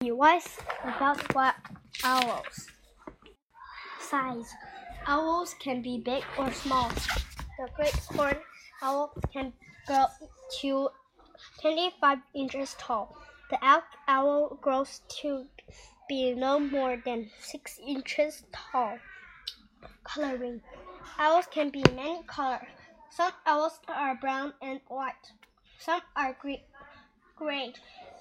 Be wise about what owls. Size. Owls can be big or small. The great horned owl can grow to 25 inches tall. The elf owl grows to be no more than 6 inches tall. Coloring. Owls can be many colors. Some owls are brown and white. Some are gray. Gray.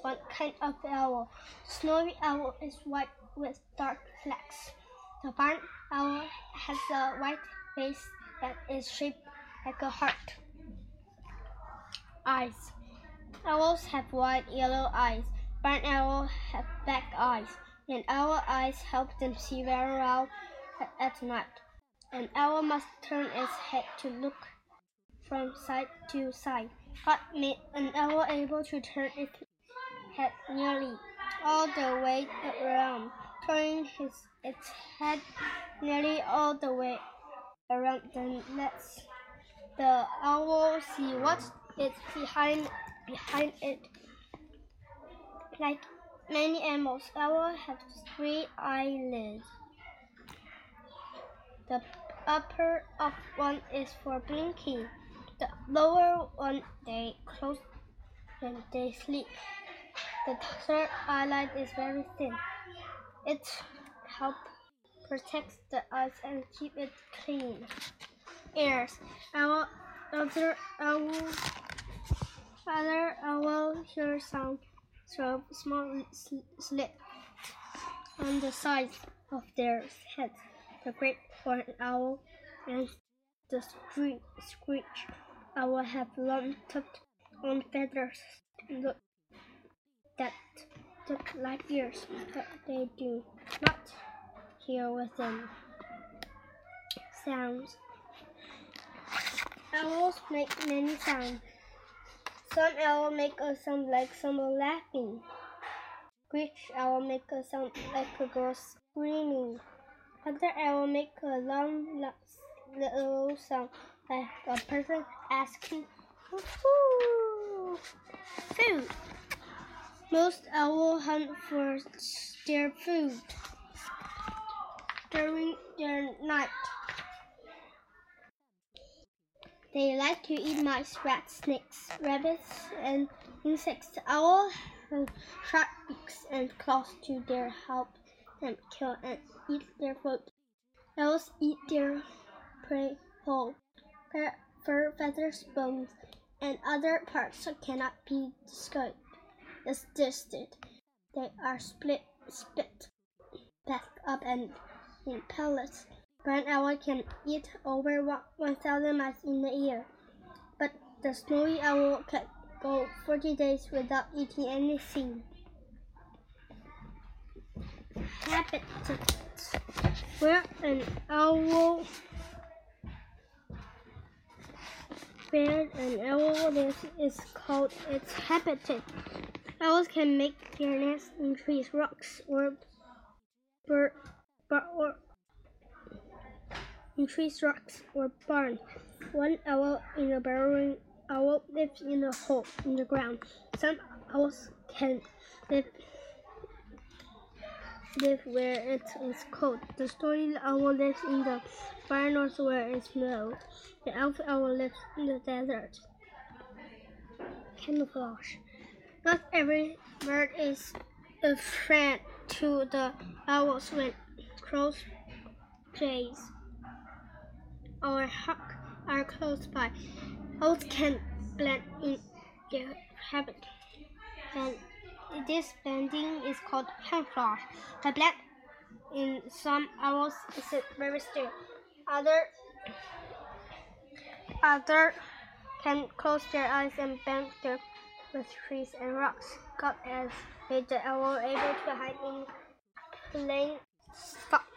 One kind of owl. Snowy owl is white with dark flecks. The barn owl has a white face that is shaped like a heart. Eyes. Owls have white yellow eyes. Barn owls have black eyes. And owl eyes help them see very well at night. An owl must turn its head to look from side to side. What made an owl able to turn its head nearly all the way around, turning his, its head nearly all the way around then lets the owl see what is behind behind it. Like many animals, owls have three eyelids. The upper of one is for blinking. The lower one they close when they sleep. The third eyelid is very thin. It helps protect the eyes and keep it clean. Ears. Our other owl, other owl hear sound through small slit on the sides of their heads. The great horned owl and the screech owl have long tucked on feathers look, that look like ears, but they do not hear within. Sounds. Owls make many sounds. Some owls make a sound like someone laughing. Which owl make a sound like a girl screaming. Other owl make a long, little sound like a person asking food. Most owls hunt for their food during their night. They like to eat mice, rats, snakes, rabbits, and insects. Owls have sharp beaks and claws to their help them kill and eat their food. Owls eat their prey whole. Fur, feathers, bones, and other parts that cannot be digested. They are split, split back up and in pellets. Brown owl can eat over 1,000 miles in a year, but the snowy owl can go 40 days without eating anything. Habitat where an owl where an owl lives is called its habitat. Owls can make their nests in trees, rocks, or, or, or in trees, rocks, or barns. One owl in a burrowing owl lives in a hole in the ground. Some owls can live live where it is cold. The snowy owl lives in the far north where it snows. The elf owl lives in the desert. Camouflage. Not every bird is a friend to the owls when crows, jays, or hawk are close by. Owls can blend in their habit, and this blending is called camouflage. The black in some owls is very still. Other other can close their eyes and bend their with trees and rocks. God has made the owl able to hide in plain spots